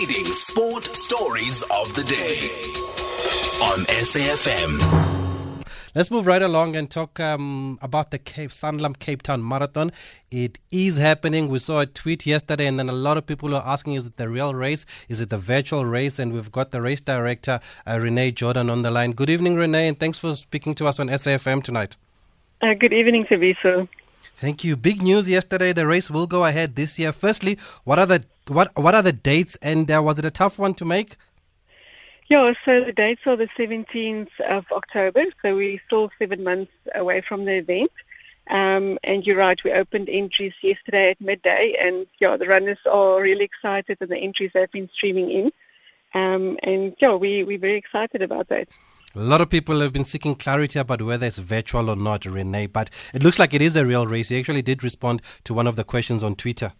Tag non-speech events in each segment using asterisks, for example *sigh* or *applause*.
Leading sport stories of the day on SAFM. Let's move right along and talk um, about the Cape Sanlam Cape Town Marathon. It is happening. We saw a tweet yesterday, and then a lot of people are asking, "Is it the real race? Is it the virtual race?" And we've got the race director uh, Renee Jordan on the line. Good evening, Renee, and thanks for speaking to us on SAFM tonight. Uh, good evening, Tabiso. Thank you. Big news yesterday. The race will go ahead this year. Firstly, what are the what what are the dates? And uh, was it a tough one to make? Yeah, so the dates are the 17th of October. So we're still seven months away from the event. Um, and you're right, we opened entries yesterday at midday, and yeah, the runners are really excited, and the entries have been streaming in. Um, and yeah, we we're very excited about that. A lot of people have been seeking clarity about whether it's virtual or not, Renee, but it looks like it is a real race. You actually did respond to one of the questions on Twitter.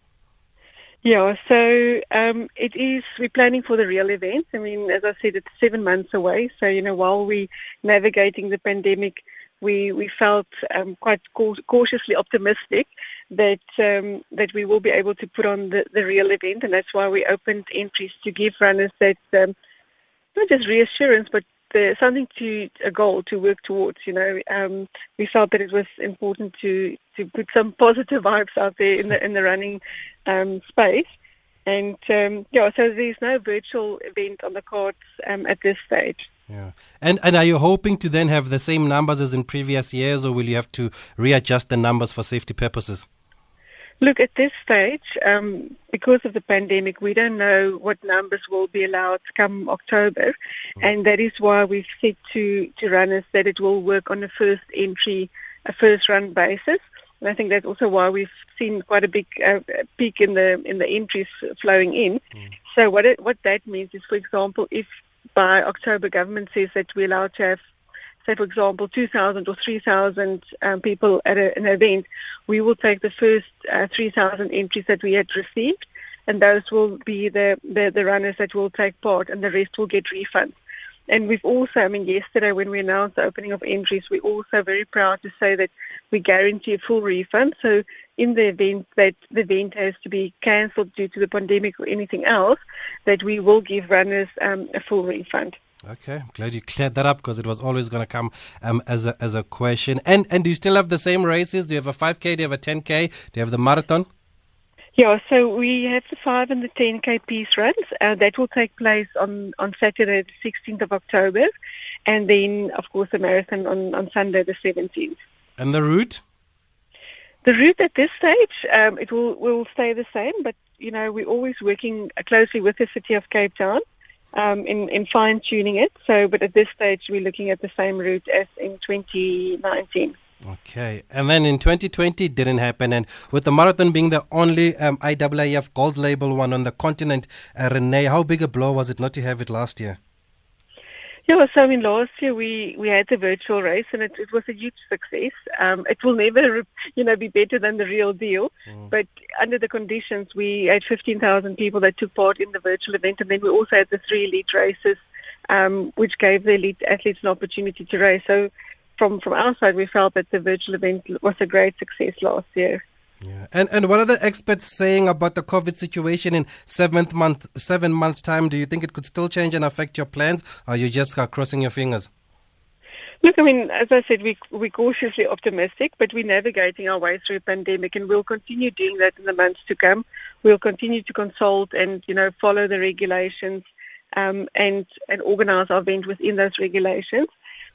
Yeah, so um, it is. We're planning for the real event. I mean, as I said, it's seven months away. So you know, while we're navigating the pandemic, we we felt um, quite cautiously optimistic that um, that we will be able to put on the, the real event, and that's why we opened entries to give runners that um, not just reassurance, but the, something to a goal to work towards. You know, um, we felt that it was important to to put some *laughs* positive vibes out there in the in the running um, space. And um, yeah, so there's no virtual event on the cards um, at this stage. Yeah, and and are you hoping to then have the same numbers as in previous years, or will you have to readjust the numbers for safety purposes? Look, at this stage, um, because of the pandemic, we don't know what numbers will be allowed come October, mm. and that is why we've said to, to runners that it will work on a first entry, a first run basis. And I think that's also why we've seen quite a big uh, peak in the in the entries flowing in. Mm. So what it, what that means is, for example, if by October government says that we're allowed to have say, for example, 2,000 or 3,000 um, people at a, an event, we will take the first uh, 3,000 entries that we had received, and those will be the, the, the runners that will take part, and the rest will get refunds. And we've also, I mean, yesterday when we announced the opening of entries, we're also very proud to say that we guarantee a full refund. So in the event that the event has to be cancelled due to the pandemic or anything else, that we will give runners um, a full refund. Okay, I'm glad you cleared that up because it was always going to come um, as a as a question. And and do you still have the same races? Do you have a 5k? Do you have a 10k? Do you have the marathon? Yeah, so we have the 5 and the 10k peace runs. Uh, that will take place on, on Saturday, the 16th of October, and then, of course, the marathon on, on Sunday, the 17th. And the route? The route at this stage, um, it will will stay the same, but you know we're always working closely with the city of Cape Town um, in, in fine tuning it. So, but at this stage, we're looking at the same route as in 2019. Okay, and then in 2020 didn't happen, and with the marathon being the only um, IAAF gold label one on the continent, uh, Renee, how big a blow was it not to have it last year? Yeah, so I mean, last year we, we had the virtual race and it, it was a huge success. Um, it will never, *laughs* you know, be better than the real deal. Mm. But under the conditions, we had 15,000 people that took part in the virtual event, and then we also had the three elite races, um, which gave the elite athletes an opportunity to race. So from from our side, we felt that the virtual event was a great success last year. Yeah. And and what are the experts saying about the COVID situation in seventh month seven months time? Do you think it could still change and affect your plans, or are you just uh, crossing your fingers? Look, I mean, as I said, we, we're cautiously optimistic, but we're navigating our way through a pandemic, and we'll continue doing that in the months to come. We'll continue to consult and, you know, follow the regulations um, and and organise our event within those regulations.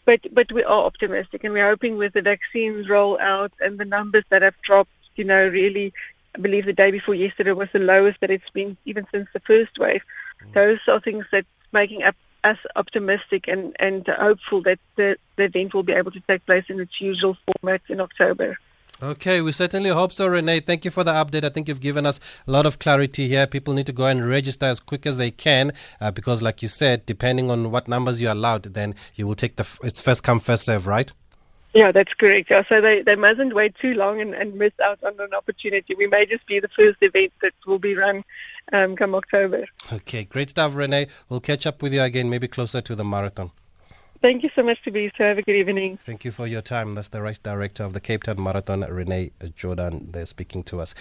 But but we are optimistic, and we're hoping with the vaccines roll out and the numbers that have dropped you know, really, I believe the day before yesterday was the lowest that it's been even since the first wave. Mm. Those are things that making up us optimistic and, and hopeful that the, the event will be able to take place in its usual format in October. Okay, we certainly hope so, Renee. Thank you for the update. I think you've given us a lot of clarity here. People need to go and register as quick as they can uh, because, like you said, depending on what numbers you're allowed, then you will take the f- it's first come first serve, right? Yeah, that's correct. Yeah, so they, they mustn't wait too long and, and miss out on an opportunity. We may just be the first event that will be run um, come October. Okay, great stuff, Renee. We'll catch up with you again, maybe closer to the marathon. Thank you so much Tabiso. Have a good evening. Thank you for your time. That's the race director of the Cape Town Marathon, Renee Jordan. They're speaking to us.